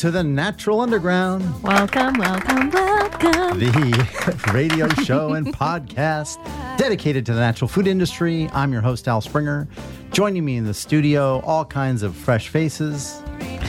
to the Natural Underground, Welcome, welcome, welcome. the radio show and podcast dedicated to the natural food industry. I'm your host, Al Springer. Joining me in the studio, all kinds of fresh faces.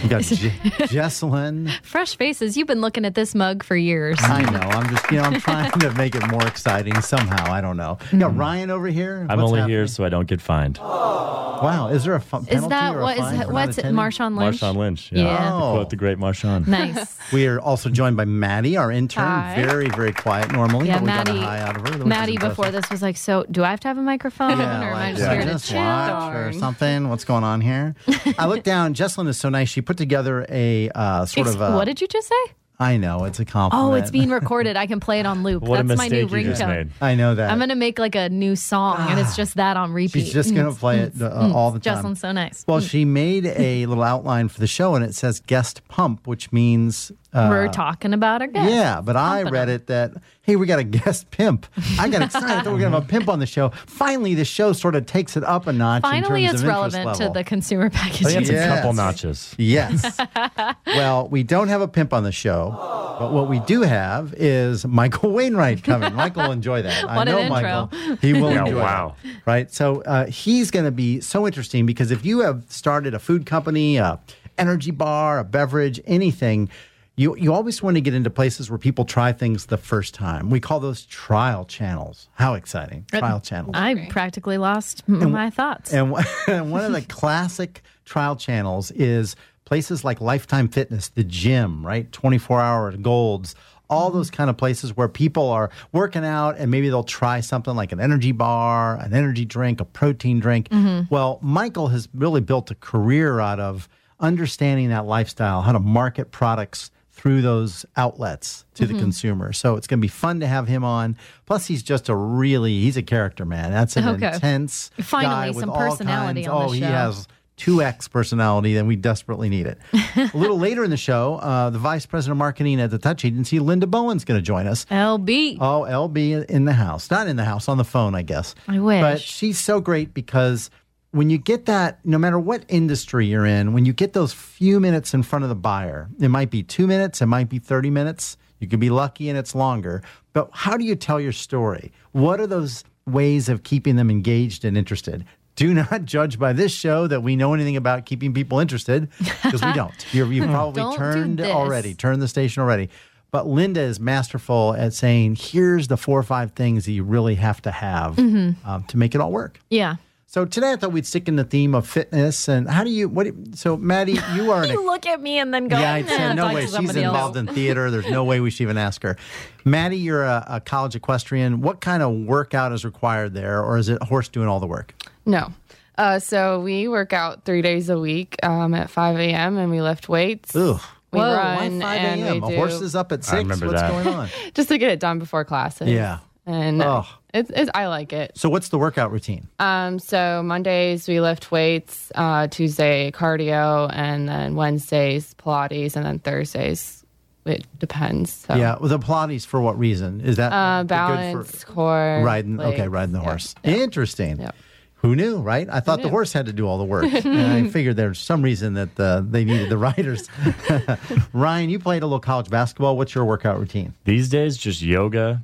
We got J- Jesselyn. Fresh faces. You've been looking at this mug for years. I know. I'm just, you know, I'm trying to make it more exciting somehow. I don't know. We got mm. Ryan over here. I'm What's only happening? here so I don't get fined. Wow. Is there a fu- penalty Is that or a what is fine that, for not what's it? attending? Marshawn Lynch? Marshawn Lynch. Yeah. To Oh. quote the great Marshawn. Nice. We are also joined by Maddie, our intern. Hi. Very, very quiet normally. Yeah, but we got a Maddie. high out of her. which is Maddie impressive. before this was like, so do I have to have a microphone Yeah, or am I like, just yeah, here to just chill? watch or something. What's going on here? I look down. Jesselyn is so nice. She put together a uh, sort Ex- of. A, what did you just say? I know it's a compliment. Oh, it's being recorded. I can play it on loop. What That's a my new mistake you just ringtone. I know that. I'm gonna make like a new song, and it's ah. just that on repeat. She's just gonna mm. play it mm. uh, all the mm. time. Jocelyn's so nice. Well, she made a little outline for the show, and it says guest pump, which means uh, We're talking about our guest. Yeah, but I read them. it that hey, we got a guest pimp. I got excited. I thought we were gonna have a pimp on the show. Finally, the show sort of takes it up a notch. Finally, in terms it's of interest relevant to the consumer I packaging. think it's Yes. a couple notches. Yes. well, we don't have a pimp on the show, but what we do have is Michael Wainwright coming. Michael will enjoy that. What I know an intro. Michael. He will Yeah, enjoy wow. that. Right. So uh, he's going to be so interesting because if you have started a food company, a energy bar, a beverage, anything, you, you always want to get into places where people try things the first time. We call those trial channels. How exciting! Trial channels. I practically lost m- my thoughts. And and one of the classic trial channels is places like Lifetime Fitness, the gym, right? 24 hour golds, all mm-hmm. those kind of places where people are working out and maybe they'll try something like an energy bar, an energy drink, a protein drink. Mm-hmm. Well, Michael has really built a career out of understanding that lifestyle, how to market products through those outlets to Mm-hmm. the consumer. So it's going to be fun to have him on. Plus, he's just a really, he's a character, man. That's an Okay. intense Finally, guy with some all personality kinds- on the oh, he has 2x personality, then we desperately need it. a little later in the show, uh, the vice president of marketing at the Touch Agency, Linda Bowen's going to join us. LB. Oh, LB in the house. Not in the house, on the phone, I guess. I wish. But she's so great because when you get that, no matter what industry you're in, when you get those few minutes in front of the buyer, it might be two minutes, it might be 30 minutes. You could be lucky and it's longer. But how do you tell your story? What are those ways of keeping them engaged and interested? Do not judge by this show that we know anything about keeping people interested because we don't. You're, you've probably turned already, turned the station already. But Linda is masterful at saying, here's the four or five things that you really have to have Mm-hmm. um, to make it all work. yeah. So today I thought we'd stick in the theme of fitness and how do you, what, do you- so Maddie, you are an, You look at me and then go. yeah, I'd "Nah, say no way. She's involved else." in theater. There's no way we should even ask her. Maddie, you're a, a college equestrian. What kind of workout is required there or is it horse doing all the work? No. Uh, so we work out three days a week um, at 5 a.m. and we lift weights. Ugh. We Whoa, Why run 5 and a.m.? we A horse is up at 6. remember What's that. going on? just to get it done before classes. Yeah. And Oh. it's, it's I like it. So what's the workout routine? Um, so Mondays we lift weights, uh, Tuesday cardio, and then Wednesdays Pilates, and then Thursdays it depends. So Yeah, well, the Pilates for what reason? Is that uh, good balance, for core, riding? okay, riding the Yeah. horse. Interesting. Yeah. Who knew, right? I thought the horse had to do all the work. and I figured there's some reason that uh, they needed the riders. Ryan, you played a little college basketball. What's your workout routine? These days, just yoga,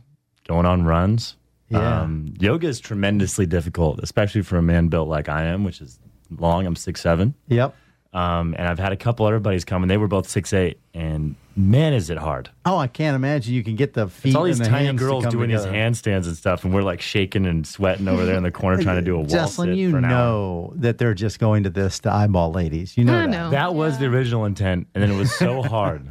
going on runs. Yeah. Um, yoga is tremendously difficult, especially for a man built like I am, which is long. I'm six seven. Yep. Um, and I've had a couple other buddies come, and they were both six eight. And man, is it hard! Oh, I can't imagine you can get the feet. It's all these and the tiny girls doing together. these handstands and stuff, and we're like shaking and sweating over there in the corner trying to do a wall Jocelyn, sit you for an hour. know that they're just going to this to eyeball ladies. You know I that. know. That was the original intent, and then it was so hard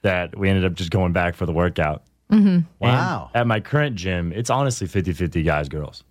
that we ended up just going back for the workout. Mm-hmm. Wow. And at my current gym, it's honestly 50-50 guys, girls.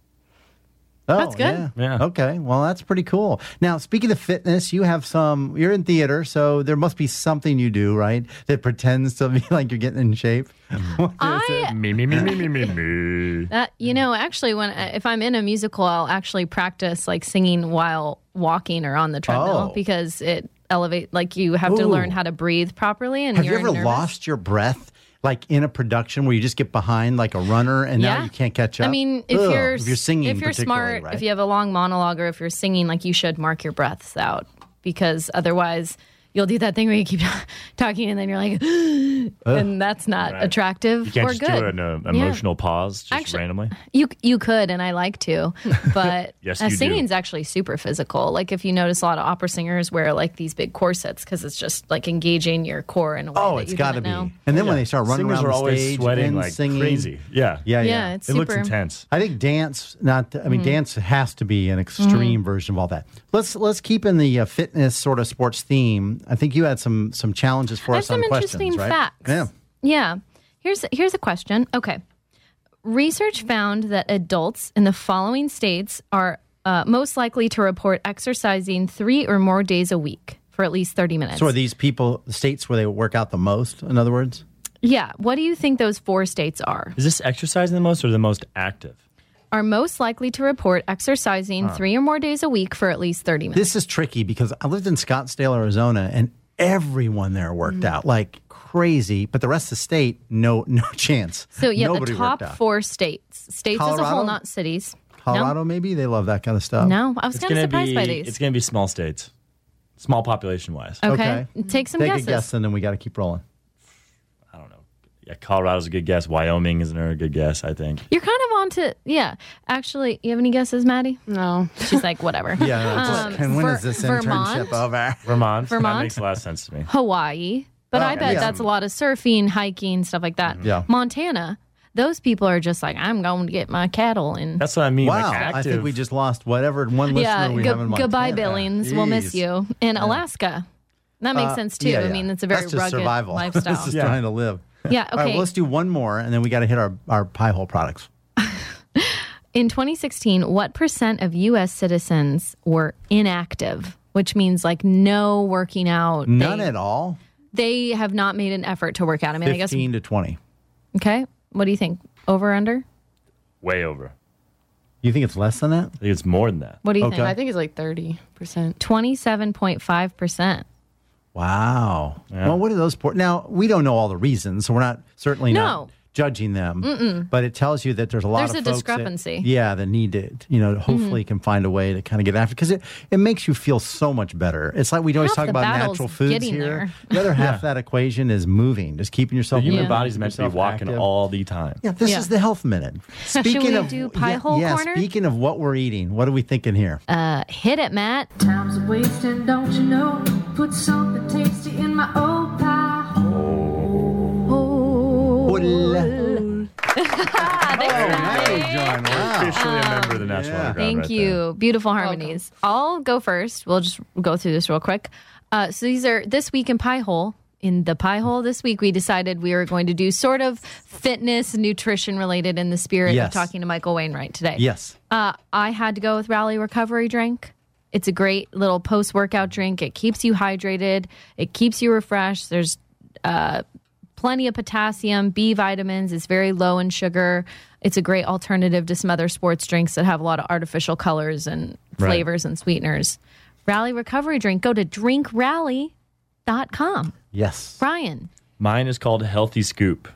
Oh, That's good. Yeah. Yeah. Okay. Well, that's pretty cool. Now, speaking of fitness, you have some. You're in theater, so there must be something you do, right? That pretends to be like you're getting in shape. What is I it? Me, me, me, me, me, me, me. That you know, actually, when if I'm in a musical, I'll actually practice like singing while walking or on the treadmill Oh. because it elevate. Like you have to learn how to breathe properly. And Have you you're ever nervous. lost your breath? Like in a production where you just get behind like a runner and now you can't catch up. I mean, if Ugh, you're if you're singing, if you're smart, right? if you have a long monologue, or if you're singing, like you should mark your breaths out because otherwise you'll do that thing where you keep talking and then you're like, and that's not Right. attractive You can't or just good. do an uh, emotional pause just Actually- randomly. You you could, and I like to, but Yes, uh, you do. singing's actually super physical. Like if you notice, a lot of opera singers wear like these big corsets because it's just like engaging your core in a way. Oh, that it's you got to didn't be. know. And then when they start running Singers around are the always stage sweating and like singing, crazy. Yeah. Yeah, yeah. Yeah, it's It looks intense. I think dance, not. I mean, Mm-hmm. dance has to be an extreme version of all that. Let's let's keep in the uh, fitness sort of sports theme. I think you had some some challenges for I have us on some questions, interesting right? facts. Yeah. Yeah. Here's here's a question. Okay. Research found that adults in the following states are uh, most likely to report exercising three or more days a week for at least 30 minutes. So are these people the states where they work out the most? In other words, yeah. What do you think those four states are? Is this exercising the most or the most active? Are most likely to report exercising three or more days a week for at least 30 minutes. this is tricky because I lived in Scottsdale, Arizona, and everyone there worked Mm-hmm. out like crazy. But the rest of the state, no no chance. so, yeah, Nobody the top four states, states as a whole, not cities. Colorado, maybe they love that kind of stuff. No, no I was kind of surprised be, by these. It's going to be small states, small population wise. okay. take some Take guesses. a guess, and then we got to keep rolling. I don't know. Yeah, Colorado's a good guess. Wyoming is another good guess. I think. You're kind of on to, yeah. Actually, you have any guesses, Maddie? No. She's like, whatever. Yeah. no, just- Um, and when Ver- is this Vermont? internship over? Vermont. That Vermont? makes a lot of sense to me. Hawaii, but Oh, I bet yeah. that's a lot of surfing, hiking, stuff like that. Yeah. Montana, those people are just like, I'm going to get my cattle and That's what I mean. Wow, Like. I think we just lost whatever one listener yeah, we go- have in Montana. goodbye Billings, we'll miss Jeez. you. And Alaska, that makes Uh, sense too. yeah, I mean, it's a very That's just rugged survival. lifestyle. That's just Yeah. trying to live. Yeah. All right, Okay. well, let's do one more, and then we got to hit our, our pie hole products. In 2016, what percent of U.S. citizens were inactive? Which means like no working out. None they, at all. They have not made an effort to work out. I mean, I guess. Fifteen to twenty. Okay. What do you think? Over under? way over. You think it's less than that? I think it's more than that. What do you Okay. think? I think it's like 30%. 27.5%. Wow. Yeah. Well, what are those? Por- now we don't know all the reasons, so we're not certainly No. not judging them. But it tells you that there's a lot There's of a folks that- discrepancy. Mm-hmm. yeah, that need to, you know, hopefully can find a way to kind of get after because it, it makes you feel so much better. It's like we always Half talk about natural foods here. there. The other half of that equation is moving, just keeping yourself. The human moving, body's meant to be walking active. all the time. Yeah, this Yeah. is the health minute. Speaking we of do pie yeah, hole yeah, corner? speaking of what we're eating, what are we thinking here? Uh, hit it, Matt. Time's wasting, don't you know? Put something tasty in my old pie hole. Hola. Thanks, Oh, Maddie. nice, John. Wow. Officially a member of the National yeah. Underground Thank right you. there. Beautiful harmonies. I'll go first. We'll just go through this real quick. Uh, so these are this week in Pie Hole. In the Pie Hole this week, we decided we were going to do sort of fitness, nutrition related in the spirit Yes. of talking to Michael Wainwright today. Yes. Uh, I had to go with Rally Recovery Drink. It's a great little post workout drink. It keeps you hydrated, it keeps you refreshed. There's uh, plenty of potassium, B vitamins. It's very low in sugar. It's a great alternative to some other sports drinks that have a lot of artificial colors and Right. flavors and sweeteners. Rally Recovery Drink. Go to drinkrally.com. Yes. Brian. Mine is called Healthy Scoop.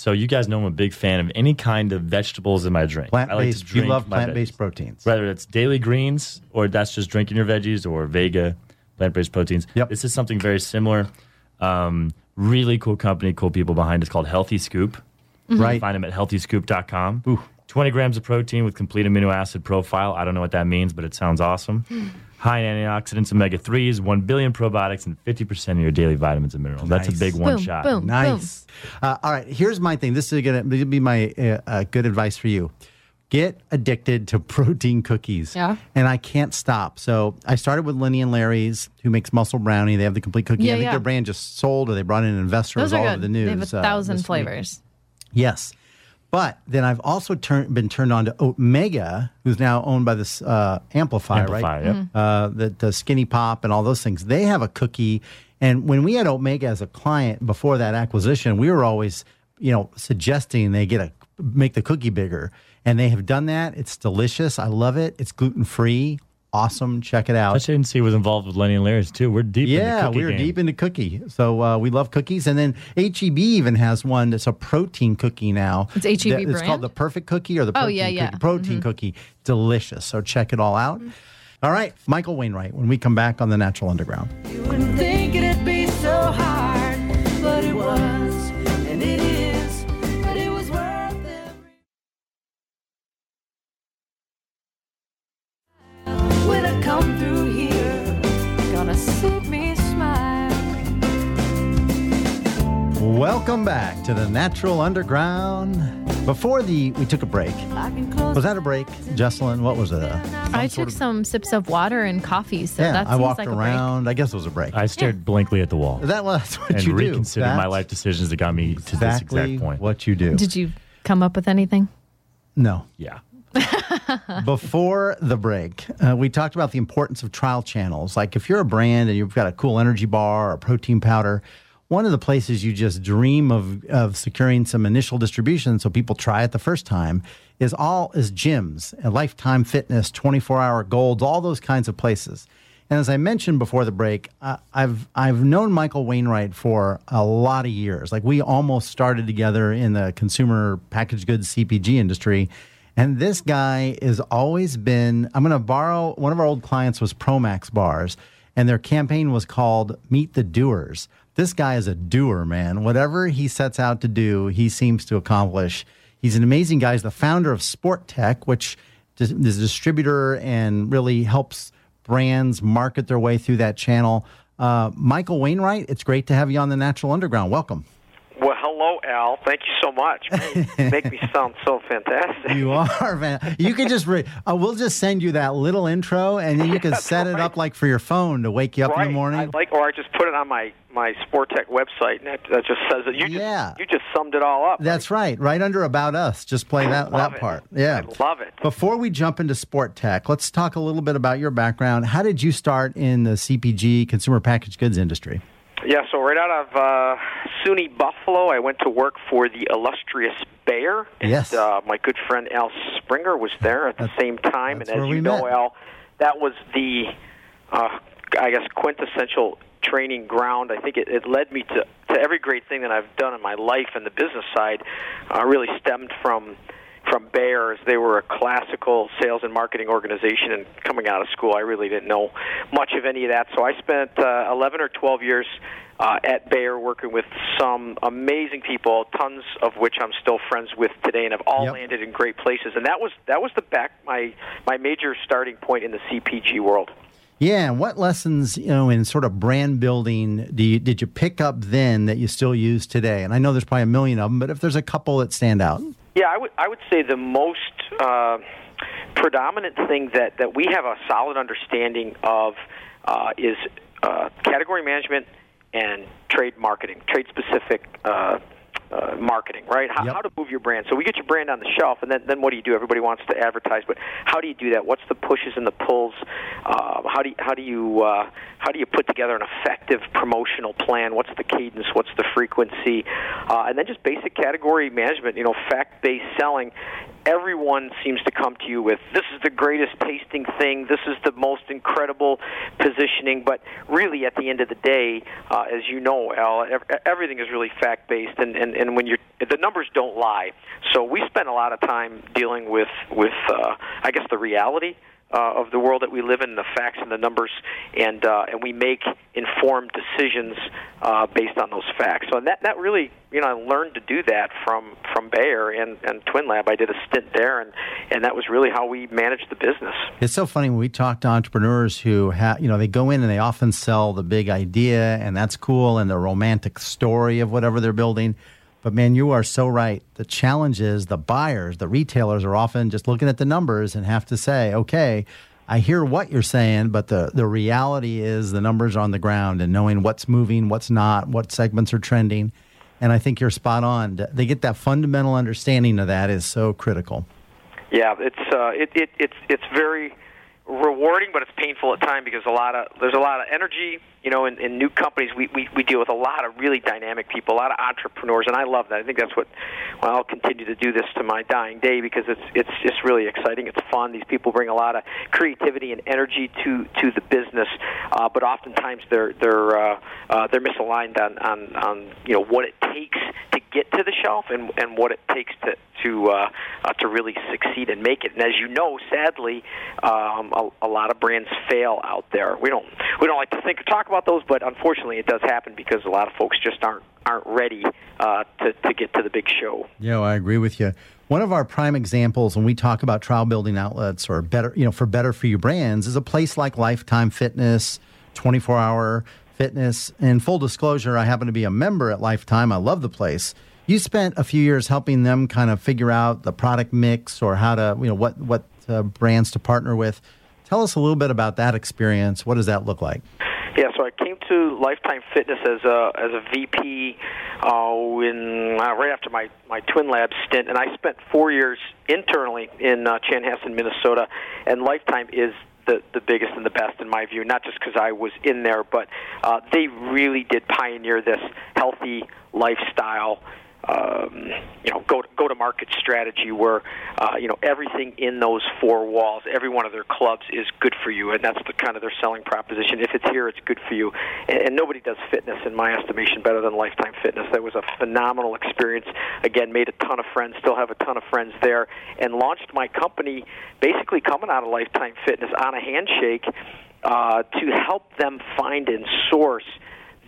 So you guys know I'm a big fan of any kind of vegetables in my drink. Plant I like based. you love plant based proteins. Whether it's daily greens or that's just drinking your veggies or Vega plant based proteins. Yep. This is something very similar. Um, really cool company, cool people behind. It's called Healthy Scoop. You can Right. find them at healthyscoop.com. 20 grams of protein with complete amino acid profile. I don't know what that means, but it sounds awesome. High in antioxidants, omega 3s, 1 billion probiotics, and 50% of your daily vitamins and minerals. That's a Nice. big one Boom, shot. boom. Nice. Uh, all right. Here's my thing. This is gonna be my uh, uh, good advice for you. Get addicted to protein cookies. Yeah. And I can't stop. So I started with Lenny and Larry's, who makes Muscle Brownie. They have the complete cookie. Yeah, I think yeah. their brand just sold, or they brought in an investor. It was Those are all good. over the news. they have a uh, thousand this week. flavors. Yes. But then I've also turned been turned on to Oatmega, who's now owned by this uh, Amplify, Amplify, right? yep. Uh, the, the Skinny Pop and all those things. They have a cookie. And when we had Oatmega as a client before that acquisition, we were always, you know, suggesting they get a make the cookie bigger. And they have done that. It's delicious. I love it. It's gluten free. Awesome. Check it out. Touch Agency was involved with Lenny and Larry's too. We're deep in the Yeah, cookie we were game. deep into cookie. So uh, we love cookies. And then HEB even has one that's a protein cookie now. It's HEB That- It's called the Perfect Cookie or the Oh, Protein yeah, yeah. Cookie. Protein Cookie. Delicious. So check it all out. All right, Michael Wainwright, when we come back on the Natural Underground. Welcome back to the Natural Underground. Before the we took a break. Was that a break, Jocelyn? What was it? I took of... some sips of water and coffee, so yeah, I walked like around. I guess it was a break. I stared yeah. blankly at the wall. That was what and you do. And reconsidered my life decisions that got me to exactly this exact point. What you do? Did you come up with anything? No. Yeah. Before the break, uh, we talked about the importance of trial channels. Like if you're a brand and you've got a cool energy bar or protein powder, one of the places you just dream of of securing some initial distribution so people try it the first time is all is gyms and lifetime fitness 24 hour golds all those kinds of places and as i mentioned before the break uh, i've i've known michael wainwright for a lot of years like we almost started together in the consumer packaged goods cpg industry and this guy has always been i'm going to borrow one of our old clients was promax bars and their campaign was called meet the doers this guy is a doer, man. Whatever he sets out to do, he seems to accomplish. He's an amazing guy. He's the founder of Sport Tech, which is a distributor and really helps brands market their way through that channel. Uh, Michael Wainwright, it's great to have you on the Natural Underground. Welcome. Well, hello, Al. Thank you so much. Man, make me sound so fantastic. You are, man. You can just, re- uh, we'll just send you that little intro and then you can set it up like for your phone to wake you up right. in the morning. I like, or I just put it on my my Sport Tech website, and that, that just says it. You just Yeah. you just summed it all up. That's right. Right under About Us. Just play that, that it. part. Yeah. I love it. Before we jump into sport tech, let's talk a little bit about your background. How did you start in the CPG, consumer packaged goods industry? Yeah, so right out of uh, SUNY Buffalo, I went to work for the illustrious Bayer. And, Yes. Uh, my good friend Al Springer was there at the same time, that's and as you know, met. Al, that was the, uh, I guess, quintessential training ground. I think it, it led me to to every great thing that I've done in my life, and the business side uh, really stemmed from from Bayer they were a classical sales and marketing organization and coming out of school I really didn't know much of any of that so I spent uh, 11 or 12 years uh, at Bayer working with some amazing people tons of which I'm still friends with today and have all Yep. landed in great places and that was that was the back my my major starting point in the CPG world Yeah, and what lessons, you know, in sort of brand building do you, did you pick up then that you still use today? And I know there's probably a million of them, but if there's a couple that stand out. Yeah, I would I would say the most uh, predominant thing that that we have a solid understanding of uh, is uh, category management and trade marketing, trade specific. Uh, uh, marketing, right? How, Yep. how to move your brand. So we get your brand on the shelf, and then, then what do you do? Everybody wants to advertise, but how do you do that? What's the pushes and the pulls? Uh, how do you, how do you uh, how do you put together an effective promotional plan? What's the cadence? What's the frequency? Uh, and then just basic category management. You know, fact based selling. Everyone seems to come to you with this is the greatest tasting thing. This is the most incredible positioning. But really, at the end of the day, uh, as you know, Al, everything is really fact based, and, and and when you're the numbers don't lie. So we spend a lot of time dealing with with uh, I guess the reality uh, of the world that we live in, the facts and the numbers, and uh, and we make informed decisions uh, based on those facts. So that that really, you know, I learned to do that from from Bayer and and Twinlab. I did a stint there, and and that was really how we managed the business. It's so funny when we talk to entrepreneurs who have, you know, they go in and they often sell the big idea, and that's cool, and the romantic story of whatever they're building. But man, you are so right. The challenge is the buyers, the retailers are often just looking at the numbers and have to say, okay, I hear what you're saying, but the, the reality is the numbers on the ground and knowing what's moving, what's not, what segments are trending. And I think you're spot on. They get that fundamental understanding of that is so critical. Yeah, it's uh, it, it it's it's very rewarding, but it's painful at times because a lot of there's a lot of energy. You know, in, in new companies, we, we we deal with a lot of really dynamic people, a lot of entrepreneurs, and I love that. I think that's what well, I'll continue to do this to my dying day because it's it's just really exciting. It's fun. These people bring a lot of creativity and energy to to the business, uh, but oftentimes they're they're uh, uh, they're misaligned on, on on you know what it takes get to the shelf and and what it takes to to uh, uh, to really succeed and make it. And as you know, sadly, um, a, a lot of brands fail out there. We don't we don't like to think or talk about those, but unfortunately, it does happen because a lot of folks just aren't aren't ready uh, to to get to the big show. Yeah, I agree with you. One of our prime examples when we talk about trial building outlets or better, you know, for better for you brands is a place like Lifetime Fitness, 24 hour Fitness. And full disclosure, I happen to be a member at Lifetime. I love the place. You spent a few years helping them kind of figure out the product mix or how to, you know, what what uh, brands to partner with. Tell us a little bit about that experience. What does that look like? Yeah, so I came to Lifetime Fitness as a as a VP uh, in uh, right after my my Twinlabs stint, and I spent four years internally in uh, Chanhassen, Minnesota. And Lifetime is the the biggest and the best in my view, not just because I was in there, but uh, they really did pioneer this healthy lifestyle um, you know go go to market strategy where uh, you know everything in those four walls, every one of their clubs is good for you, and that's the kind of their selling proposition. If it's here, it's good for you, and, and nobody does fitness, in my estimation, better than Lifetime Fitness. That was a phenomenal experience. Again, made a ton of friends, still have a ton of friends there, and launched my company basically coming out of Lifetime Fitness on a handshake uh, to help them find and source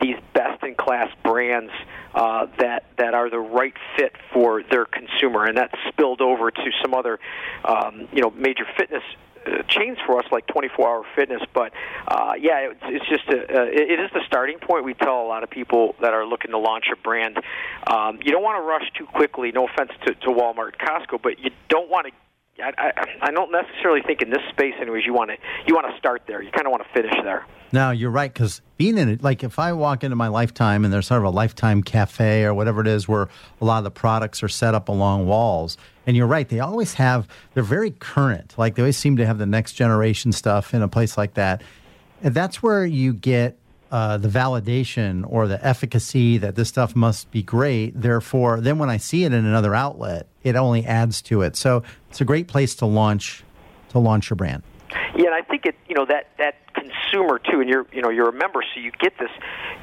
these best in class brands uh, that that are the right fit for their consumer, and that spilled over to some other um, you know major fitness. Uh, chains for us like 24 hour fitness. But uh yeah it's, it's just a, uh, it, it is the starting point. We tell a lot of people that are looking to launch a brand um you don't want to rush too quickly. No offense to, to Walmart Costco but you don't want to I, I, don't necessarily think in this space, anyways. You want to you want to start there. You kind of want to finish there. No, you're right. Because being in it, like if I walk into my lifetime and there's sort of a lifetime cafe or whatever it is where a lot of the products are set up along walls, and you're right, they always have, they're very current. Like they always seem to have the next generation stuff in a place like that. And that's where you get uh, the validation or the efficacy that this stuff must be great. Therefore, then when I see it in another outlet, it only adds to it. So it's a great place to launch to launch your brand. Yeah, and I think it you know that that consumer too, and you're you know you're a member, so you get this.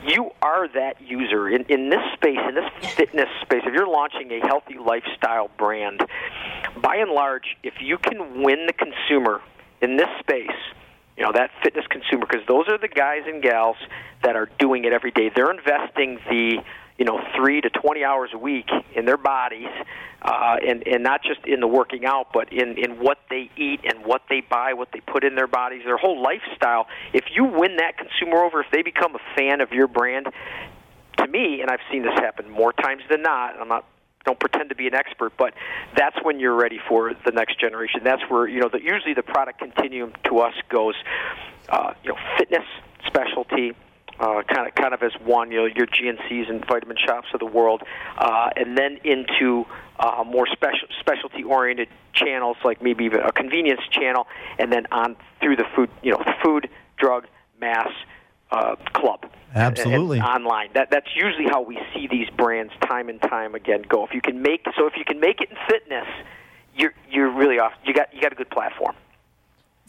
You are that user in in this space, in this fitness space. If you're launching a healthy lifestyle brand, by and large, if you can win the consumer in this space, you know that fitness consumer, because those are the guys and gals that are doing it every day. They're investing the you know three to twenty hours a week in their bodies, uh, and and not just in the working out, but in in what they eat and what they buy, what they put in their bodies, their whole lifestyle. If you win that consumer over, if they become a fan of your brand, to me, and I've seen this happen more times than not. I'm not don't pretend to be an expert, but that's when you're ready for the next generation. That's where you know the, usually the product continuum to us goes, uh, you know, fitness, specialty, uh, kind of kind of as one, you know, your GNCs and vitamin shops of the world, uh, and then into uh, more special specialty oriented channels like maybe even a convenience channel, and then on through the food, you know, food, drug, mass, uh, club. Absolutely. And, and online. That that's usually how we see these brands time and time again go. If you can make so if you can make it in fitness, you're you're really off. You got you got a good platform.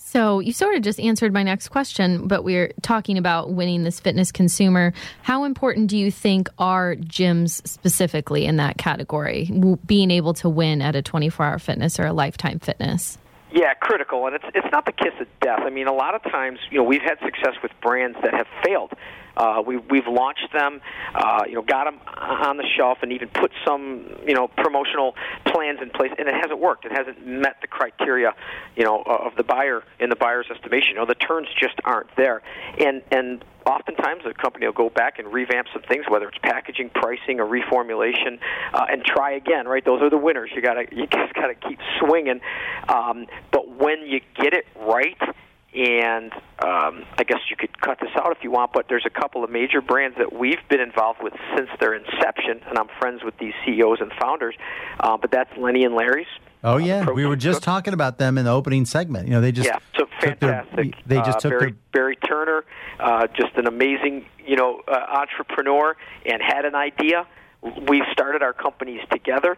So you sort of just answered my next question, but we're talking about winning this fitness consumer. How important do you think are gyms specifically in that category, being able to win at a 24 hour fitness or a lifetime fitness? Yeah, critical, and it's it's not the kiss of death. I mean, a lot of times, you know, we've had success with brands that have failed. Uh, we, we've launched them, uh, you know, got them on the shelf, and even put some, you know, promotional plans in place, and it hasn't worked. It hasn't met the criteria, you know, of the buyer in the buyer's estimation. You know, the turns just aren't there, and and oftentimes the company will go back and revamp some things, whether it's packaging, pricing, or reformulation, uh, and try again. Right? Those are the winners. You gotta you just gotta keep swinging. Um, but when you get it right and um, I guess you could cut this out if you want, but there's a couple of major brands that we've been involved with since their inception, and I'm friends with these CEOs and founders. Uh, but that's Lenny and Larry's. Oh yeah, uh, we were just Cook. talking about them in the opening segment. You know, they just yeah, so took their- they just uh, took Barry, their Barry Turner, uh, just an amazing, you know, uh, entrepreneur, and had an idea. We started our companies together.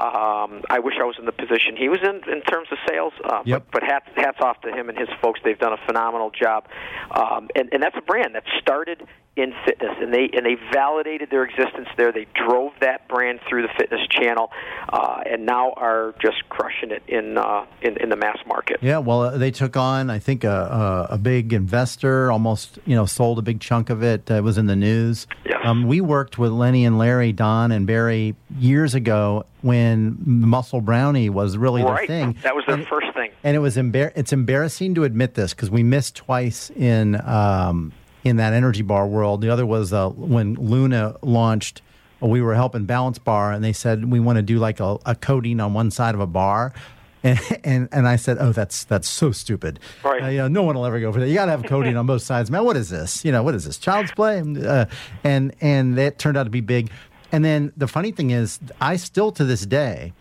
Um, I wish I was in the position he was in in terms of sales. Uh, Yep. But, but hats hats off to him and his folks. They've done a phenomenal job, um, and and that's a brand that started in fitness, and they and they validated their existence there. They drove that brand through the fitness channel, uh, and now are just crushing it in uh, in, in the mass market. Yeah, well, uh, they took on, I think, a, a, a big investor, almost, you know, sold a big chunk of it. Uh, it was in the news. Yes. Um, we worked with Lenny and Larry, Don and Barry years ago when Muscle Brownie was really right. their thing. That was their And- first thing. And it was embar- it's embarrassing to admit this because we missed twice in um, in that energy bar world. The other was uh, when Luna launched. We were helping Balance Bar, and they said we want to do like a, a coating on one side of a bar. And, and and I said, oh, that's that's so stupid. Right. Uh, you know, no one will ever go for that. You got to have coating on both sides, man. What is this? You know, what is this? Child's play? Uh, and and that turned out to be big. And then the funny thing is, I still to this day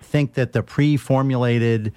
think that the pre-formulated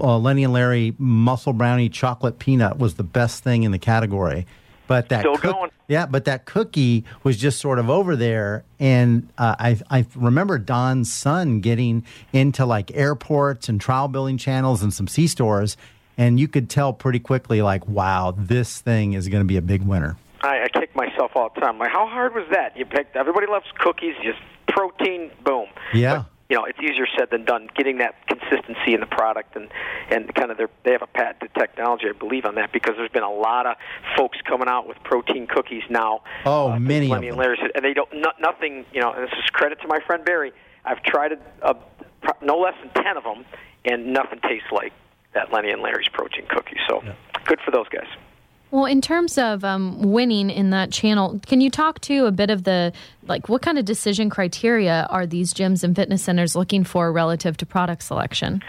uh, Lenny and Larry muscle brownie chocolate peanut was the best thing in the category. But that Still cook- going. yeah, but that cookie was just sort of over there, and uh, I I remember Don's son getting into like airports and trial building channels and some C stores, and you could tell pretty quickly like, wow, this thing is going to be a big winner. I, I kick myself all the time. Like, how hard was that? You picked. Everybody loves cookies. Just protein. Boom. Yeah. But, you know, it's easier said than done. Getting that consistency in the product and and kind of their they have a patented technology, I believe, on that because there's been a lot of folks coming out with protein cookies now. Oh, uh, many Lenny of and them. Said, and they don't no, nothing. You know, and this is credit to my friend Barry. I've tried a, a, pro- no less than ten of them, and nothing tastes like that Lenny and Larry's protein cookie. So good for those guys. Well, in terms of um, winning in that channel, can you talk to a bit of the like what kind of decision criteria are these gyms and fitness centers looking for relative to product selection?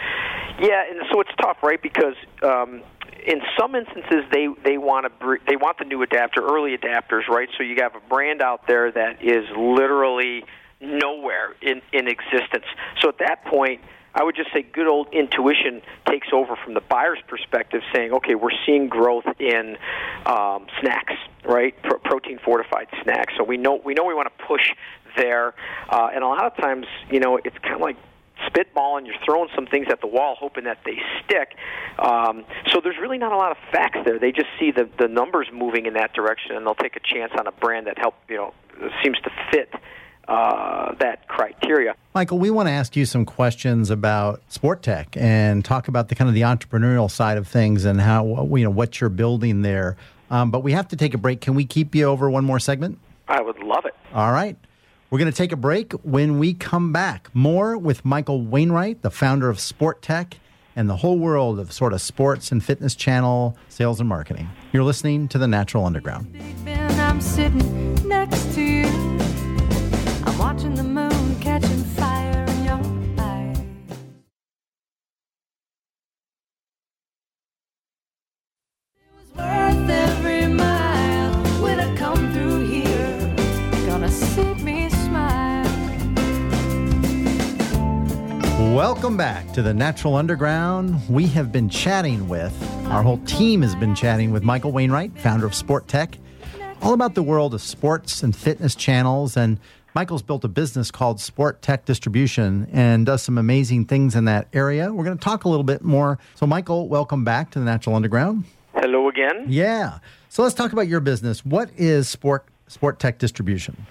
Yeah, and so it's tough, right? Because um, in some instances, they they want to br- they want the new adapter, early adapters, right? So you have a brand out there that is literally nowhere in in existence. So at that point. I would just say good old intuition takes over from the buyer's perspective, saying, okay, we're seeing growth in um, snacks, right? Pro- protein fortified snacks. So we know we know we want to push there, uh, and a lot of times, you know, it's kind of like spitballing, you're throwing some things at the wall, hoping that they stick. Um, so there's really not a lot of facts there. They just see the the numbers moving in that direction, and they'll take a chance on a brand that help you know seems to fit uh, that criteria. Michael, we want to ask you some questions about sport tech and talk about the kind of the entrepreneurial side of things and how you know what you're building there. Um, but we have to take a break. Can we keep you over one more segment? I would love it. All right. We're going to take a break. When we come back, more with Michael Wainwright, the founder of Sport Tech and the whole world of sort of sports and fitness channel sales and marketing. You're listening to the Natural Underground. Welcome back to the Natural Underground. We have been chatting with, our whole team has been chatting with Michael Wainwright, founder of Sport Tech, all about the world of sports and fitness channels. And Michael's built a business called Sport Tech Distribution and does some amazing things in that area. We're going to talk a little bit more. So, Michael, welcome back to the Natural Underground. Hello again. Yeah. So, let's talk about your business. What is Sport Sport Tech Distribution?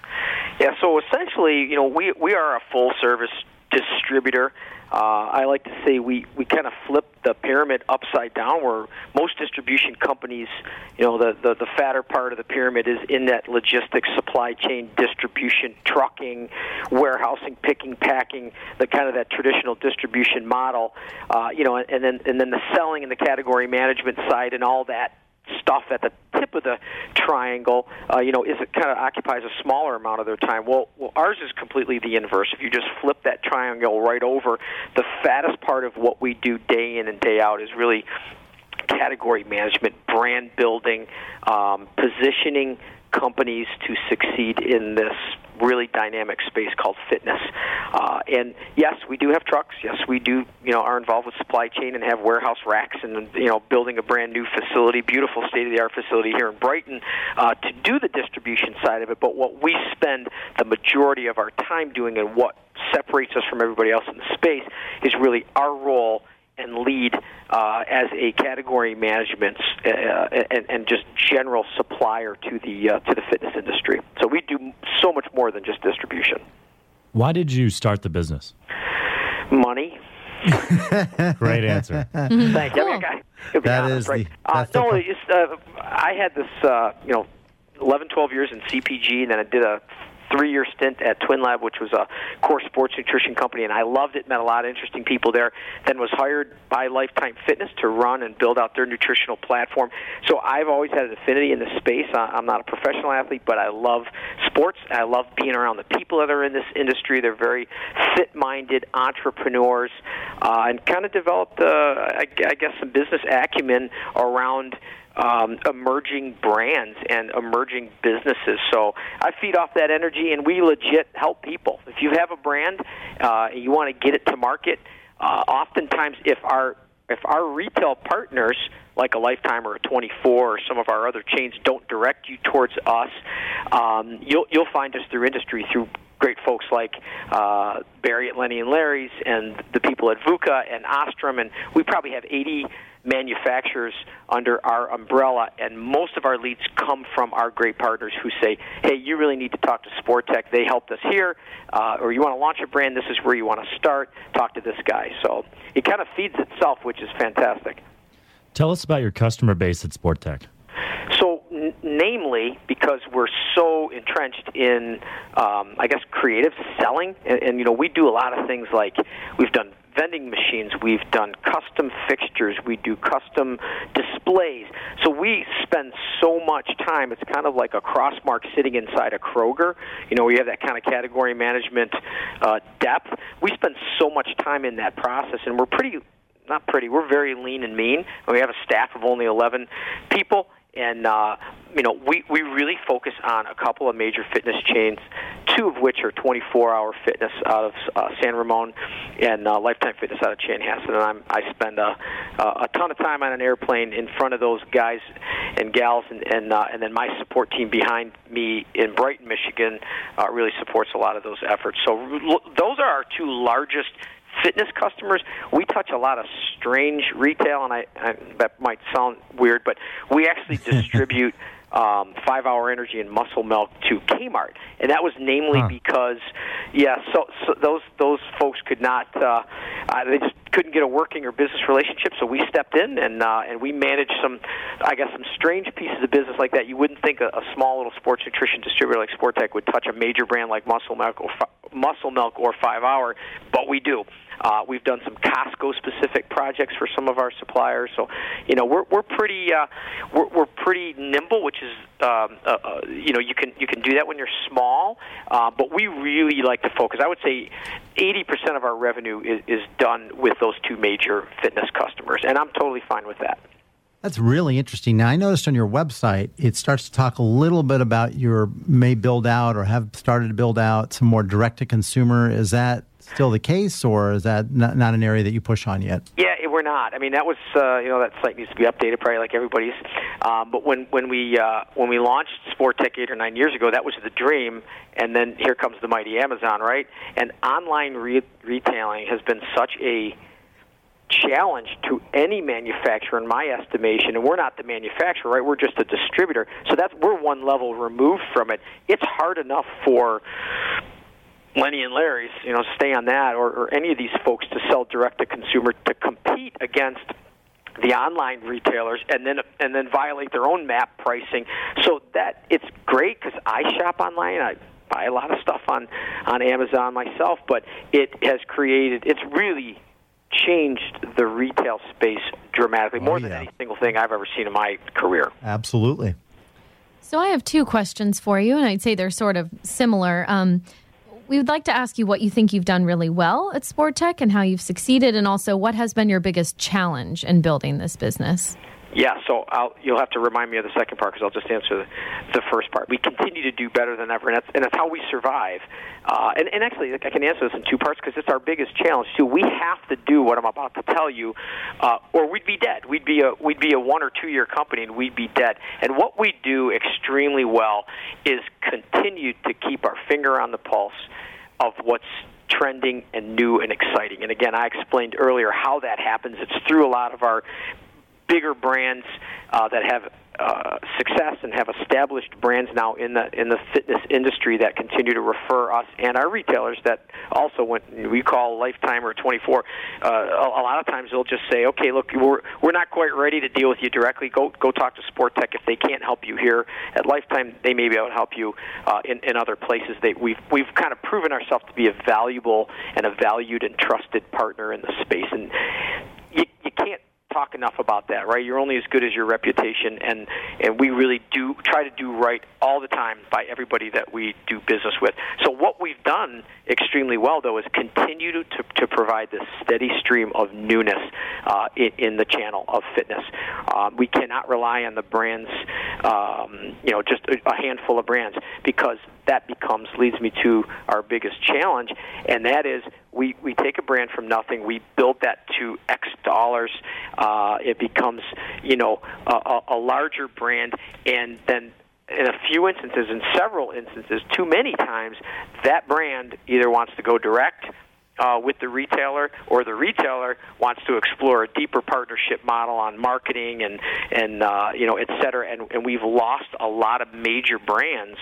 Yeah, so essentially, you know, we we are a full service distributor. Uh, I like to say we, we kind of flip the pyramid upside down, where most distribution companies, you know, the, the, the fatter part of the pyramid is in that logistics, supply chain, distribution, trucking, warehousing, picking, packing, the kind of that traditional distribution model, uh, you know, and then and then the selling and the category management side and all that stuff at the tip of the triangle, uh, you know, is it kind of occupies a smaller amount of their time. Well, well, ours is completely the inverse. If you just flip that triangle right over, the fattest part of what we do day in and day out is really category management, brand building, um, positioning companies to succeed in this really dynamic space called fitness. Uh, and yes, we do have trucks. Yes, we do. You know, are involved with supply chain and have warehouse racks and you know building a brand new facility, beautiful state of the art facility here in Brighton uh, to do the distribution side of it. But what we spend the majority of our time doing and what separates us from everybody else in the space is really our role and lead uh, as a category management uh, and, and just general supplier to the uh, to the fitness industry. So we do so much more than just distribution. Why did you start the business? Money. Great answer. Thank you. I, mean, Cool. I gotta That honest, is right? the- uh, that's the no, pro- it's, uh, I had this, uh, you know, 11, 12 years in CPG, and then I did a three-year stint at Twinlab, which was a core sports nutrition company, and I loved it. Met a lot of interesting people there. Then was hired by Lifetime Fitness to run and build out their nutritional platform. So I've always had an affinity in this space. I'm not a professional athlete, but I love sports. I love being around the people that are in this industry. They're very fit-minded entrepreneurs, uh, and kind of developed, uh, I, I guess, some business acumen around um, emerging brands and emerging businesses. So I feed off that energy, and we legit help people. If you have a brand uh, and you want to get it to market, uh, oftentimes if our if our retail partners like a Lifetime or a 24 or some of our other chains don't direct you towards us, um, you'll you'll find us through industry through great folks like uh, Barry at Lenny and Larry's and the people at VUCA and Ostrim, and we probably have 80 manufacturers under our umbrella, and most of our leads come from our great partners who say, "Hey, you really need to talk to Sportech. They helped us here, uh, or you want to launch a brand. This is where you want to start. Talk to this guy." So it kind of feeds itself, which is fantastic. Tell us about your customer base at Sport Tech. So, n- namely, because we're so entrenched in, um, I guess, creative selling, and, and you know, we do a lot of things like we've done vending machines, we've done custom fixtures, we do custom displays. So we spend so much time. It's kind of like a crossmark sitting inside a Kroger. You know, we have that kind of category management uh, depth. We spend so much time in that process, and we're pretty not pretty. We're very lean and mean. We have a staff of only 11 people, and uh, you know we we really focus on a couple of major fitness chains, two of which are 24-hour fitness out of uh, San Ramon, and uh, Lifetime Fitness out of Chanhassen. And I'm, I spend a, a ton of time on an airplane in front of those guys and gals, and and, uh, and then my support team behind me in Brighton, Michigan, uh, really supports a lot of those efforts. So l- those are our two largest fitness customers, we touch a lot of strange retail, and I, I that might sound weird, but we actually distribute um, Five Hour Energy and Muscle Milk to Kmart, and that was namely Huh. because, yeah, so, so those those folks could not, uh, uh, they just couldn't get a working or business relationship, so we stepped in and uh, and we managed some, I guess, some strange pieces of business like that. You wouldn't think a, a small little sports nutrition distributor like Sportech would touch a major brand like Muscle Milk or Muscle Milk or Five Hour, but we do. Uh, we've done some Costco specific projects for some of our suppliers, so you know we're we're pretty uh, we're, we're pretty nimble, which is um, uh, uh, you know you can you can do that when you're small, uh, but we really like to focus. I would say 80% of our revenue is, is done with those two major fitness customers, and I'm totally fine with that. That's really interesting. Now, I noticed on your website, it starts to talk a little bit about your may build out or have started to build out some more direct to consumer. Is that still the case, or is that not, not an area that you push on yet? Yeah, it- we're not. I mean, that was uh, you know that site needs to be updated, probably like everybody's. Um, but when when we uh, when we launched Sport Tech eight or nine years ago, that was the dream. And then here comes the mighty Amazon, right? And online re- retailing has been such a challenge to any manufacturer in my estimation and we're not the manufacturer right we're just a distributor so that's we're one level removed from it it's hard enough for Lenny and Larry's, you know, stay on that, or, or any of these folks to sell direct to consumer to compete against the online retailers and then and then violate their own map pricing. So that it's great because I shop online. I buy a lot of stuff on on Amazon myself, but it has created. It's really changed the retail space dramatically, more than yeah. any single thing I've ever seen in my career. Absolutely. So I have two questions for you, and I'd say they're sort of similar. Um, we would like to ask you what you think you've done really well at Sport Tech and how you've succeeded, and also what has been your biggest challenge in building this business. Yeah, so I'll, you'll have to remind me of the second part because I'll just answer the, the first part. We continue to do better than ever, and that's, and that's how we survive. Uh, and, and actually, I can answer this in two parts because it's our biggest challenge too. We have to do what I'm about to tell you, uh, or we'd be dead. We'd be a we'd be a one or two year company, and we'd be dead. And what we do extremely well is continue to keep our finger on the pulse of what's trending and new and exciting. And again, I explained earlier how that happens. It's through a lot of our bigger brands uh, that have uh, success and have established brands now in the in the fitness industry that continue to refer us and our retailers that also when we call Lifetime or 24, uh, a, a lot of times they'll just say, okay, look, we're we're not quite ready to deal with you directly. Go go talk to Sport Tech if they can't help you here at Lifetime. They may be able to help you uh, in in other places. They we've we've kind of proven ourselves to be a valuable and a valued and trusted partner in the space, and talk enough about that, right? You're only as good as your reputation, and and we really do try to do right all the time by everybody that we do business with. So what we've done extremely well, though, is continue to to, to provide this steady stream of newness uh, in, in the channel of fitness. Um, we cannot rely on the brands, um, you know, just a, a handful of brands, because that becomes leads me to our biggest challenge, and that is we, we take a brand from nothing, we build that to X dollars, uh, it becomes you know a, a, a larger brand, and then in a few instances, in several instances, too many times, that brand either wants to go direct uh, with the retailer, or the retailer wants to explore a deeper partnership model on marketing and and uh, you know et cetera. And, and we've lost a lot of major brands,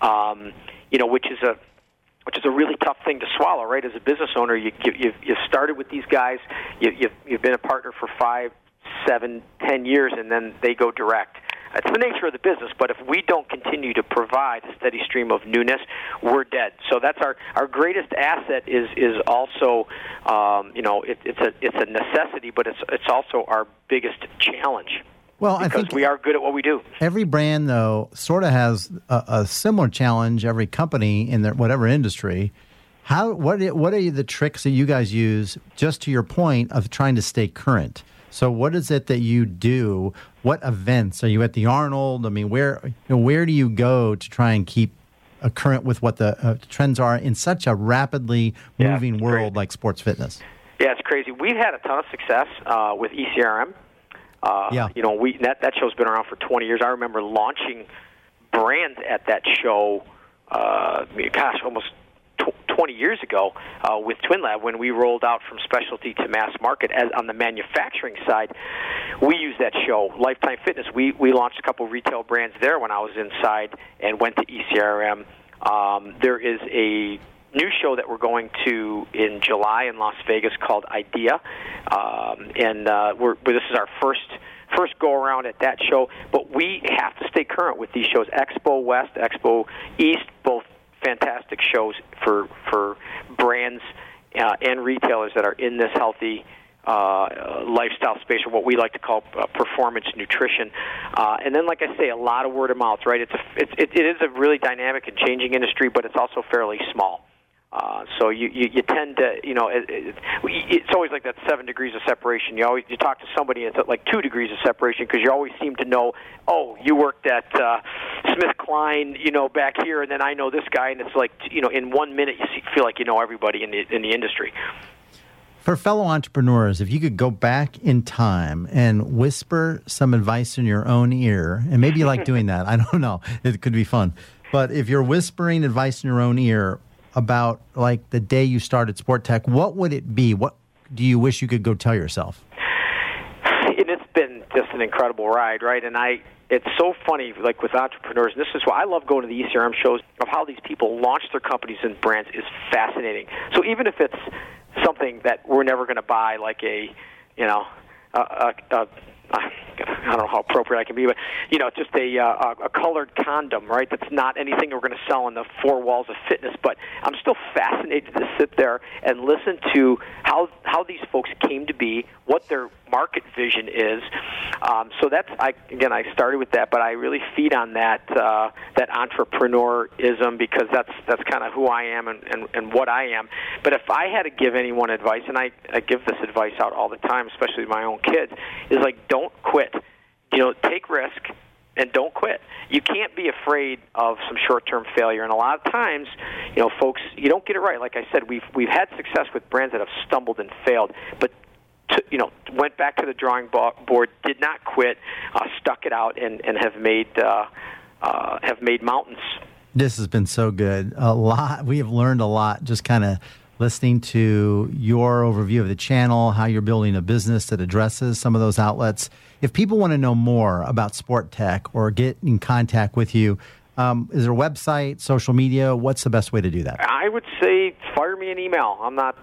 um, you know, which is a which is a really tough thing to swallow, right? As a business owner, you you you've, you've started with these guys, you, you've you've been a partner for five, seven, ten years, and then they go direct. It's the nature of the business, but if we don't continue to provide a steady stream of newness, we're dead. So that's our our greatest asset is is also, um, you know, it, it's a it's a necessity, but it's it's also our biggest challenge Well, I think we are good at what we do. every brand though sort of has a, a similar challenge. Every company in their whatever industry. How what what are the tricks that you guys use? Just to your point of trying to stay current. So what is it that you do? What events are you at the Arnold? I mean, where you know, where do you go to try and keep uh, current with what the uh, trends are in such a rapidly moving it's world like sports fitness? Yeah, it's crazy. We've had a ton of success uh, with ECRM. Uh, Yeah. You know, we that that show's been around for 20 years. I remember launching brands at that show. Uh, gosh, almost 20 years ago uh, with Twinlab when we rolled out from specialty to mass market. As on the manufacturing side, we use that show, Lifetime Fitness. We we launched a couple retail brands there when I was inside and went to ECRM. Um, there is a new show that we're going to in July in Las Vegas called Idea, um, and uh, we're, this is our first first go around at that show. But we have to stay current with these shows. Expo West, Expo East, both fantastic shows for for brands uh, and retailers that are in this healthy. Uh, lifestyle space, or what we like to call uh, performance nutrition, uh, and then, like I say, a lot of word of mouth. Right? It's a, it's it, it is a really dynamic and changing industry, but it's also fairly small. Uh, so you, you you tend to you know it, it, it's always like that seven degrees of separation. You always you talk to somebody and it's at like two degrees of separation because you always seem to know oh you worked at uh, SmithKline you know back here and then I know this guy and it's like you know in one minute you see, feel like you know everybody in the in the industry. For fellow entrepreneurs, if you could go back in time and whisper some advice in your own ear, and maybe you like doing that, I don't know, it could be fun. But if you're whispering advice in your own ear about like the day you started Sport Tech, what would it be? What do you wish you could go tell yourself? and it's been just an incredible ride, right? And I, it's so funny, like with entrepreneurs. And this is why I love going to the ECRM shows of how these people launch their companies and brands is fascinating. So even if it's something that we're never going to buy, like a, you know, a, a, a I don't know how appropriate I can be, but you know, just a uh, a colored condom, right? That's not anything we're going to sell in the four walls of fitness. But I'm still fascinated to sit there and listen to how how these folks came to be, what their market vision is. Um, so that's I again I started with that, but I really feed on that uh, that entrepreneurism because that's that's kind of who I am and, and and what I am. But if I had to give anyone advice, and I I give this advice out all the time, especially my own kids, is like don't quit. You know, take risk and don't quit. You can't be afraid of some short-term failure, and a lot of times, you know, folks, you don't get it right. Like I said, we've we've had success with brands that have stumbled and failed, but to, you know, went back to the drawing board, did not quit, uh, stuck it out, and and have made uh, uh, have made mountains. This has been so good. A lot. We have learned a lot just kind of listening to your overview of the channel, how you're building a business that addresses some of those outlets. If people want to know more about Sport Tech or get in contact with you, um, is there a website, social media? What's the best way to do that? I would say fire me an email. I'm not.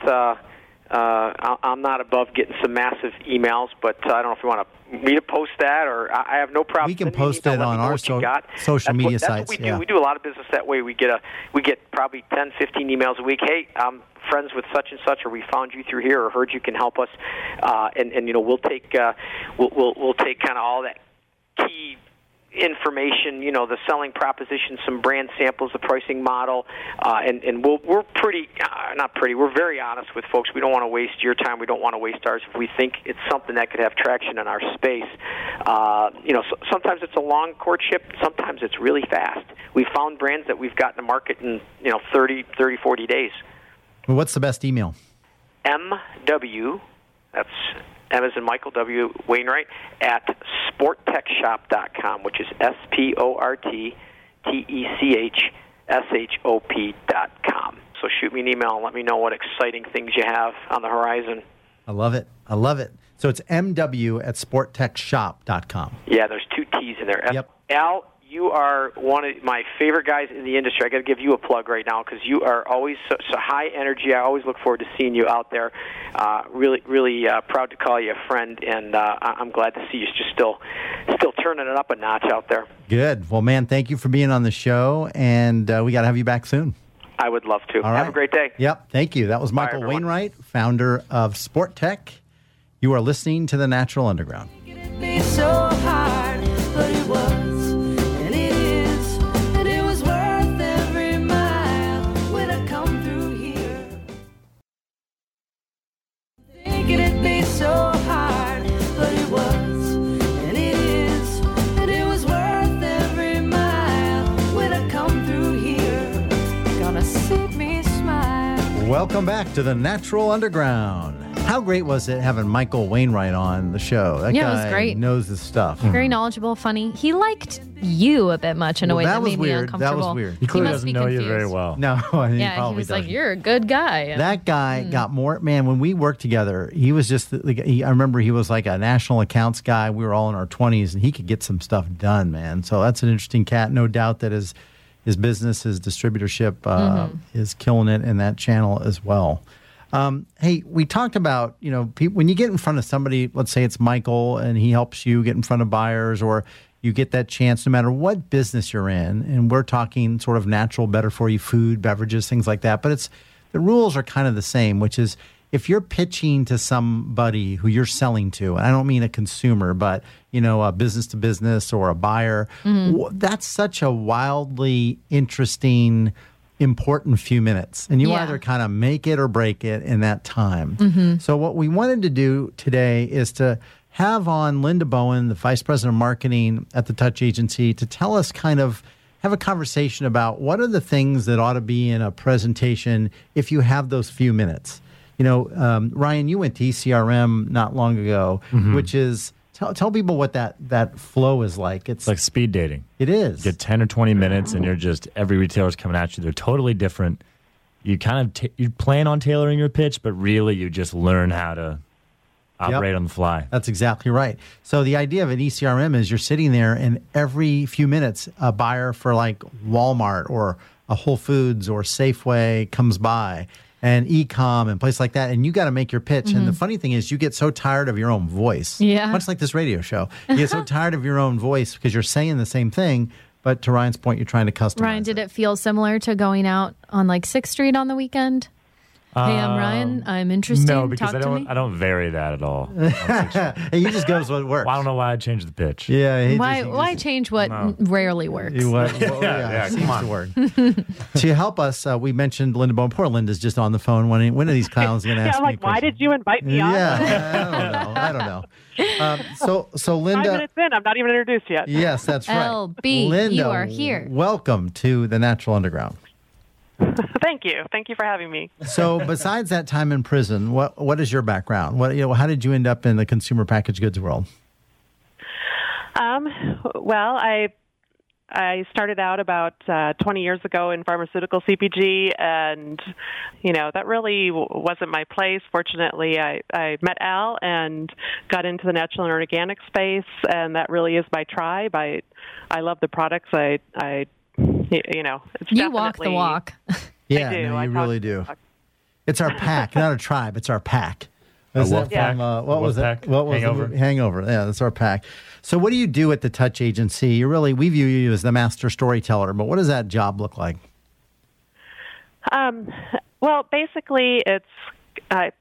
Uh, I- I'm not above getting some massive emails, but uh, I don't know if you want to me to post that, or I have no problem. We can sending me an post it on our so- social That's media what, sites, What we yeah. do. We do a lot of business that way. We get a we get probably 10, 15 emails a week. Hey, I'm friends with such and such, or we found you through here, or heard you can help us, uh, and and you know we'll take uh, we'll, we'll we'll take kind of all that key information, you know, the selling proposition, some brand samples, the pricing model, uh, and and we'll, we're pretty, uh, not pretty, we're very honest with folks. We don't want to waste your time. We don't want to waste ours. If we think it's something that could have traction in our space, uh, you know, so, sometimes it's a long courtship. Sometimes it's really fast. We've found brands that we've gotten the market in you know 30, 30, 40 days. What's the best email? MW, that's M as in Michael W. Wainwright, at sporttechshop.com, which is S P O R T T E C H S H O P dot com. So shoot me an email and let me know what exciting things you have on the horizon. I love it. I love it. So it's mw at sporttechshop.com. Yeah, there's two T's in there. Yep. Al, you are one of my favorite guys in the industry. I got to give you a plug right now because you are always so, so high energy. I always look forward to seeing you out there. Uh, really, really uh, proud to call you a friend, and uh, I- I'm glad to see you just still, still turning it up a notch out there. Good. Well, man, thank you for being on the show, and uh, we got to have you back soon. I would love to. All Have a great day. Yep. Thank you. That was Michael everyone. Wainwright, founder of Sport Tech. You are listening to the Natural Underground. Welcome back to the Natural Underground. How great was it having Michael Wainwright on the show? That Yeah, it was guy great. knows his stuff. Very hmm. knowledgeable, funny. He liked you a bit much in a Well, way that that, was made weird. me That uncomfortable. was weird. He clearly must doesn't be know you confused. very well. No, he Yeah, he probably was like, doesn't. "You're a good guy." And- That guy hmm. got more. Man, when we worked together, he was just. the- the- He, I remember he was like a national accounts guy. We were all in our twenties, and he could get some stuff done, man. So that's an interesting cat. No doubt that his his business, his distributorship, uh, is killing it in that channel as well. Um, hey, we talked about you know pe- when you get in front of somebody, let's say it's Michael, and he helps you get in front of buyers, or you get that chance no matter what business you're in, and we're talking sort of natural, better for you food, beverages, things like that. But it's the rules are kind of the same, which is if you're pitching to somebody who you're selling to, and I don't mean a consumer, but you know, a business to business or a buyer, mm-hmm. w- that's such a wildly interesting, important few minutes, and you Yeah. either kind of make it or break it in that time. Mm-hmm. So what we wanted to do today is to have on Linda Bowen, the vice president of marketing at the Touch Agency, to tell us kind of have a conversation about what are the things that ought to be in a presentation if you have those few minutes. You know, um, Ryan, you went to ECRM not long ago, which is tell tell people what that that flow is like. It's like speed dating. it is. You get 10 or 20 minutes and you're just, every retailer's coming at you. They're totally different. You kind of, ta you plan on tailoring your pitch, but really you just learn how to operate on the fly. That's exactly right. So the idea of an ECRM is you're sitting there, and every few minutes, a buyer for like Walmart or a Whole Foods or Safeway comes by, and ecom and places like that, and you got to make your pitch. And the mm-hmm. funny thing is, you get so tired of your own voice. Yeah. much like this radio show, you get so tired of your own voice because you're saying the same thing, but to Ryan's point, you're trying to customize. Ryan, did it feel similar to going out on like Sixth Street on the weekend? Hey, I'm Ryan. I'm interested. Um, No, because Talk I don't. I don't vary that at all. Hey, he just goes what works. Well, I don't know why I changed the pitch. Yeah. he why just- he why just- change what n- rarely works? You what- well, Yeah, yeah, seems come on. to work. to help us, uh, we mentioned Linda Bowen. Poor Linda's just on the phone. When, when are these clowns going to Yeah, ask I'm me like, why did you invite me on? Yeah, I don't know. I don't know. Um, so, so Five Linda. minutes in, I'm not even introduced yet. Yes, that's right. LB, Linda, you are here. Welcome to the Natural Underground. Thank you. Thank you for having me. So, besides that time in prison, what what is your background? What you know? How did you end up in the consumer packaged goods world? Um, well, I I started out about uh, 20 years ago in pharmaceutical CPG, and you know that really w- wasn't my place. Fortunately, I, I met Al and got into the natural and organic space, and that really is my tribe. I I love the products. I I you know it's You walk the walk. Yeah, do. no, I you talk- really do. It's our pack, not a tribe. It's our pack. Was wolf that pack? from, uh, what A was wolf it? What was Hangover? movie? Hangover? Yeah, that's our pack. So, what do you do at the Touch Agency? You really, we view you as the master storyteller, but what does that job look like? Um, well, basically, it's I,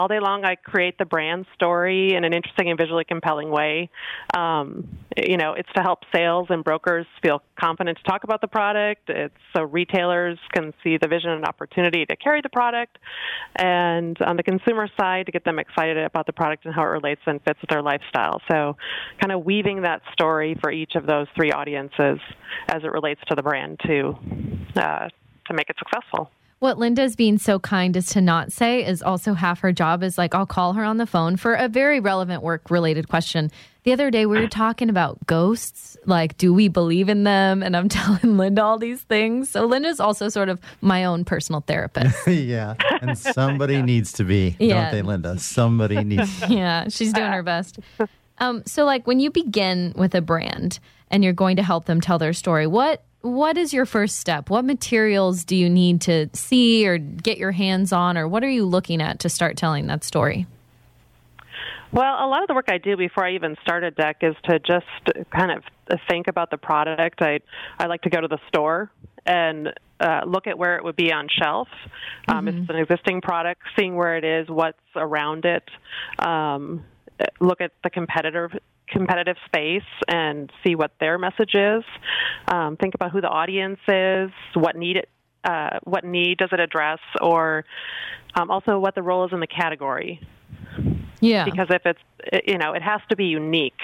all day long. I create the brand story in an interesting and visually compelling way. Um, you know, it's to help sales and brokers feel confident to talk about the product. It's so retailers can see the vision and opportunity to carry the product, and on the consumer side, to get them excited about the product and how it relates and fits with their lifestyle. So, kind of weaving that story for each of those three audiences as it relates to the brand to. Uh, to make it successful. What Linda's being so kind as to not say is also half her job is like I'll call her on the phone for a very relevant work related question. The other day we were talking about ghosts, like do we believe in them? And I'm telling Linda all these things. So Linda's also sort of my own personal therapist. yeah, and somebody needs to be, Yeah. don't they, Linda? Somebody needs. yeah, she's doing her best. Um, so like when you begin with a brand and you're going to help them tell their story, what what is your first step? What materials do you need to see or get your hands on, or what are you looking at to start telling that story? Well, a lot of the work I do before I even start a deck is to just kind of think about the product. I I like to go to the store and uh, look at where it would be on shelf. Um, If it's an existing product, seeing where it is, what's around it. Um, look at the competitive competitive space and see what their message is. Um, think about who the audience is, what need it, uh, what need does it address, or um, also what the role is in the category Yeah. because if it's you know it has to be unique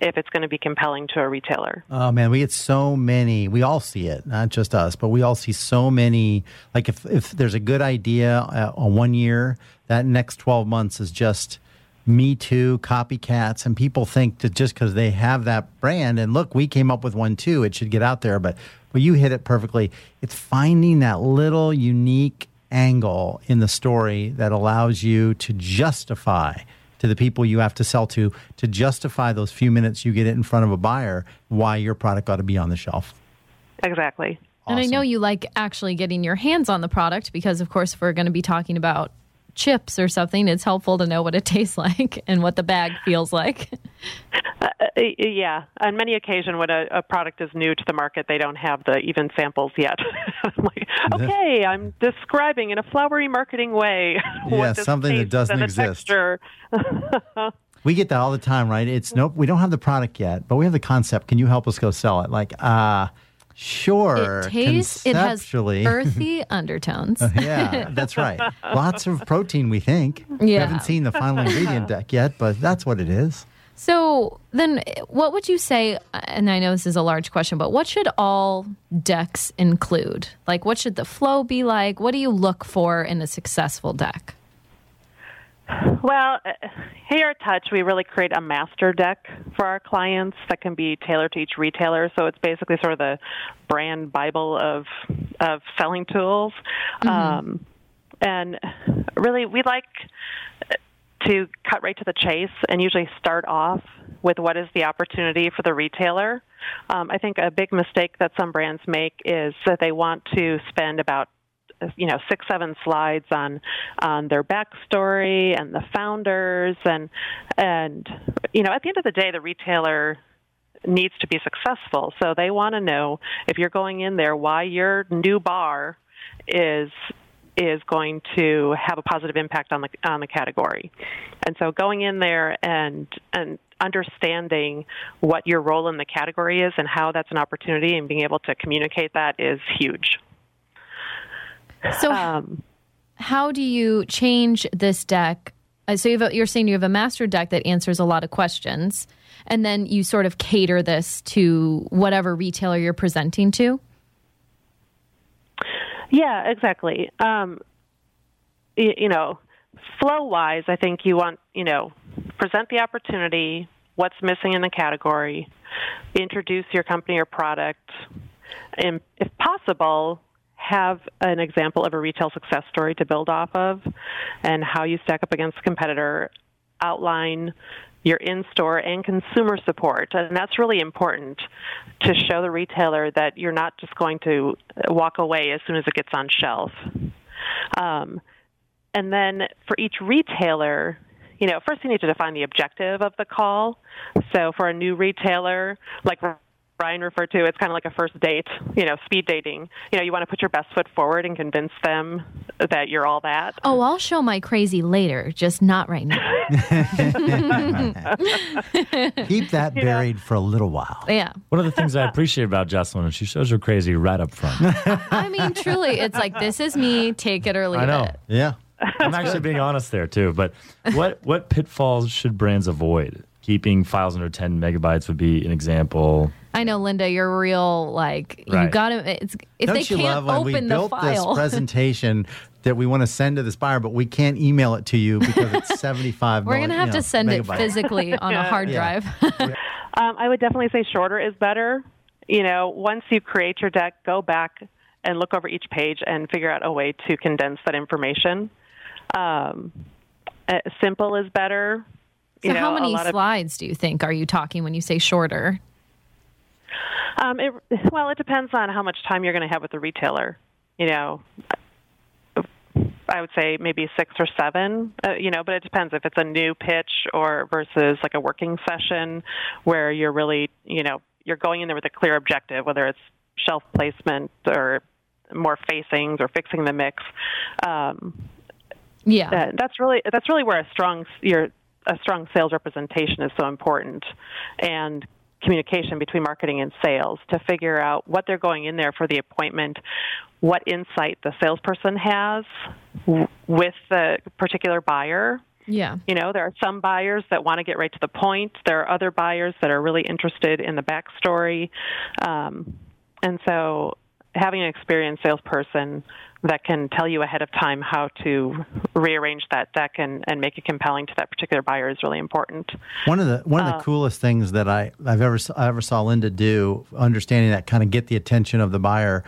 if it's going to be compelling to a retailer Oh man, we get so many. We all see it, not just us, but we all see so many. Like if if there's a good idea uh, on one year, that next twelve months is just me too copycats, and people think that just because they have that brand and look, we came up with one too, it should get out there. But well, you hit it perfectly. It's finding that little unique angle in the story that allows you to justify to the people you have to sell to to justify those few minutes you get it in front of a buyer why your product ought to be on the shelf. exactly And I know you like actually getting your hands on the product because, of course, we're going to be talking about chips or something, it's helpful to know what it tastes like and what the bag feels like. uh, uh, yeah on many occasions when a, a product is new to the market they don't have the even samples yet I'm like, okay i'm describing in a flowery marketing way what Yeah, this something that doesn't exist. texture. We get that all the time, right? It's nope, we don't have the product yet, but we have the concept. Can you help us go sell it? Like, uh sure. it tastes, it has earthy undertones. Oh, yeah, that's right. Lots of protein, we think. We haven't seen the final ingredient deck yet, but that's what it is. So then, what would you say? And I know this is a large question, but what should all decks include? Like, what should the flow be like? What do you look for in a successful deck? Well, uh, here at Touch, we really create a master deck for our clients that can be tailored to each retailer. So it's basically sort of the brand bible of of selling tools. Um, and really, we like to cut right to the chase and usually start off with what is the opportunity for the retailer. Um, I think a big mistake that some brands make is that they want to spend about Uh, you know six seven slides on on their backstory and the founders and and you know at the end of the day the retailer needs to be successful so they want to know if you're going in there why your new bar is is going to have a positive impact on the on the category. And so going in there and and understanding what your role in the category is and how that's an opportunity and being able to communicate that is huge. So, Um, how do you change this deck? Uh, so you have a, you're saying you have a master deck that answers a lot of questions, and then you sort of cater this to whatever retailer you're presenting to. Yeah, exactly. Um, you, you know, flow wise, I think you want, you know, present the opportunity, what's missing in the category, introduce your company or product, and if possible, have an example of a retail success story to build off of and how you stack up against a competitor. Outline your in store and consumer support. And that's really important to show the retailer that you're not just going to walk away as soon as it gets on shelf. Um, and then for each retailer, you know, first you need to define the objective of the call. So for a new retailer, like Ryan referred to, it's kind of like a first date, you know, speed dating. You know, you want to put your best foot forward and convince them that you're all that. Oh, I'll show my crazy later, just not right now. Keep that buried for a little while. Yeah. One of the things I appreciate about Jocelyn is she shows her crazy right up front. I mean, truly, it's like, this is me, take it or leave I know. it. Yeah. I'm actually being honest there too. But what what pitfalls should brands avoid? Keeping files under 10 megabytes would be an example. I know, Linda, you're real, like, you Right. got to, it's, if Don't they you can't love when we open the built file. this presentation that we want to send to this buyer, but we can't email it to you because it's 75 We're going to have you to know, send it physically on a hard Yeah. drive. Um, I would definitely say shorter is better. You know, once you create your deck, go back and look over each page and figure out a way to condense that information. Um, uh, simple is better. so, You know, how many lot of- slides do you think are you talking when you say shorter? Um, it, well, it depends on how much time you're going to have with the retailer. You know, I would say maybe six or seven. Uh, you know, but it depends if it's a new pitch or versus like a working session where you're really, you know, you're going in there with a clear objective, whether it's shelf placement or more facings or fixing the mix. Um, Yeah. uh, that's really that's really where a strong your a strong sales representation is so important, and communication between marketing and sales to figure out what they're going in there for the appointment, what insight the salesperson has with the particular buyer. yeah. You know, there are some buyers that want to get right to the point. There are other buyers that are really interested in the backstory, um, and so having an experienced salesperson that can tell you ahead of time how to rearrange that deck and, and make it compelling to that particular buyer is really important. One of the one of the Uh, coolest things that I I've ever I ever saw Linda do, understanding that kind of get the attention of the buyer,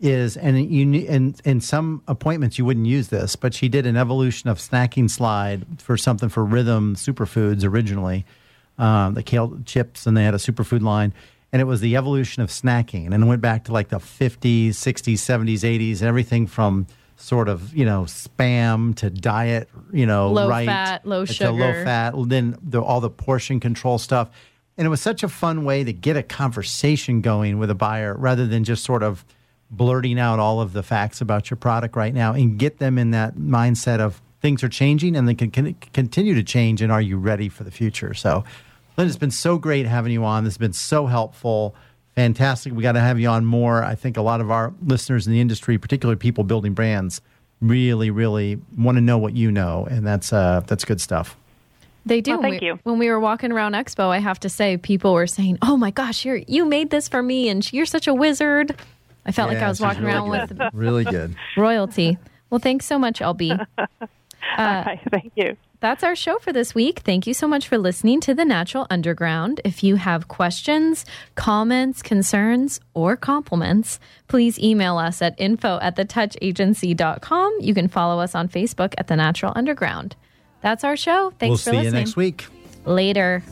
is and you in in some appointments you wouldn't use this, but she did an evolution of snacking slide for something for Rhythm Superfoods originally, um, the kale chips, and they had a superfood line. And it was the evolution of snacking, and it went back to like the 50s, 60s, 70s, 80s, everything from sort of you know spam to diet, you know, Low right fat, low to low sugar. fat, then the, all the portion control stuff. And it was such a fun way to get a conversation going with a buyer rather than just sort of blurting out all of the facts about your product right now and get them in that mindset of things are changing and they can, can continue to change and are you ready for the future? So, Lynn, it's been so great having you on. This has been so helpful. Fantastic. We got to have you on more. I think a lot of our listeners in the industry, particularly people building brands, really, really want to know what you know, and that's uh, that's good stuff. They do. Well, thank We- you. When we were walking around Expo, I have to say, people were saying, "Oh my gosh, you're you made this for me, and you're such a wizard." I felt like I was walking really around good. with really good. royalty. Well, thanks so much, LB. Hi, thank you. That's our show for this week. Thank you so much for listening to The Natural Underground. If you have questions, comments, concerns, or compliments, please email us at info at thetouchagency.com. You can follow us on Facebook at The Natural Underground. That's our show. Thanks we'll for see you next week. Later.